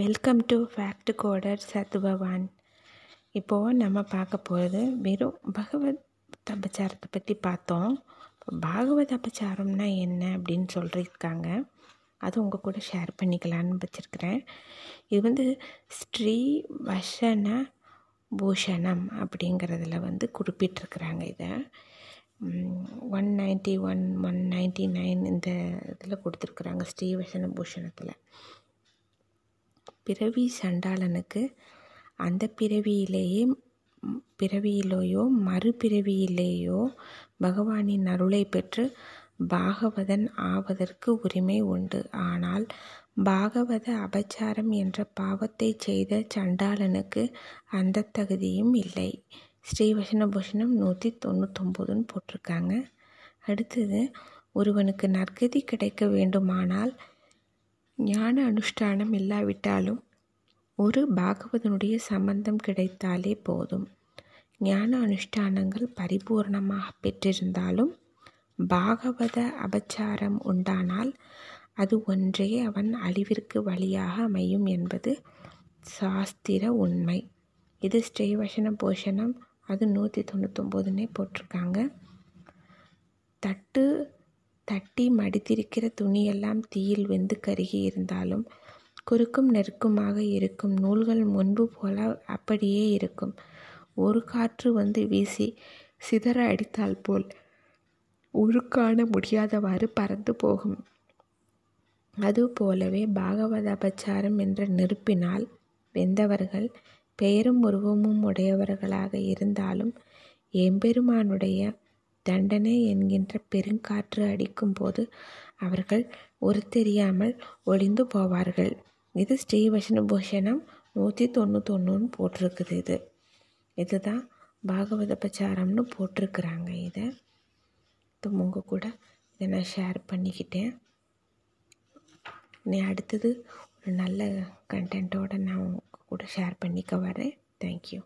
Welcome to fact coder சத்பவான் இப்போது நம்ம பார்க்க போகிறது வெறும் பகவத் அபச்சாரத்தை பற்றி பார்த்தோம். பாகவத் அபச்சாரம்னா என்ன அப்படின்னு சொல்லியிருக்காங்க. அது உங்கள் கூட ஷேர் பண்ணிக்கலான்னு வச்சுருக்கிறேன். இது வந்து ஸ்ரீ வசன பூஷணம் அப்படிங்கிறதுல வந்து குறிப்பிட்டிருக்கிறாங்க இதை. One ninety one one ninety nine இந்த இதில் கொடுத்துருக்குறாங்க ஸ்ரீ வசன பூஷணத்தில். பிறவி சண்டாளனுக்கு அந்த பிறவியிலேயே பிறவியிலேயோ மறுபிறவியிலேயோ பகவானின் அருளை பெற்று பாகவதன் ஆவதற்கு உரிமை உண்டு. ஆனால் பாகவத அபச்சாரம் என்ற பாவத்தை செய்த சண்டாளனுக்கு அந்த தகுதியும் இல்லை. ஸ்ரீவசனபூஷணம் நூற்றி தொண்ணூத்தொம்போதுன்னு போட்டிருக்காங்க. அடுத்தது ஒருவனுக்கு நற்கதி கிடைக்க வேண்டுமானால் ஞான அனுஷ்டானம் இல்லாவிட்டாலும் ஒரு பாகவதனுடைய சம்பந்தம் கிடைத்தாலே போதும். ஞான அனுஷ்டானங்கள் பரிபூர்ணமாக பெற்றிருந்தாலும் பாகவத அபச்சாரம் உண்டானால் அது ஒன்றே அவன் அழிவிற்கு வழியாக அமையும் என்பது சாஸ்திர உண்மை. இது ஸ்ரீவசன போஷணம். அது நூற்றி தொண்ணூத்தொம்போதுன்னே போட்டிருக்காங்க. தட்டு தட்டி மடித்திருக்கிற துணியெல்லாம் தீயில் வெந்து கருகி இருந்தாலும் குறுக்கும் நெருக்குமாக இருக்கும் நூல்கள் முன்பு போல அப்படியே இருக்கும். ஒரு காற்று வந்து வீசி சிதற அடித்தால் போல் உருக்காண முடியாதவாறு பறந்து போகும். அதுபோலவே பாகவத அபச்சாரம் என்ற நெருப்பினால் வெந்தவர்கள் பெயரும் உருவமும் உடையவர்களாக இருந்தாலும் எம்பெருமானுடைய தண்டனை என்கின்ற பெருங்காற்று அடிக்கும்போது அவர்கள் ஒரு தெரியாமல் ஒளிந்து போவார்கள். இது ஸ்ரீ பூஷணம் நூற்றி தொண்ணூத்தொன்னுன்னு போட்டிருக்குது இது. இதுதான் பாகவத பிரச்சாரம்னு போட்டிருக்கிறாங்க இதை. இப்போ உங்கள் கூட இதை நான் ஷேர் பண்ணிக்கிட்டேன். நீ அடுத்தது ஒரு நல்ல கண்டென்ட்டோடு நான் உங்கள் கூட ஷேர் பண்ணிக்க வரேன். தேங்க்யூ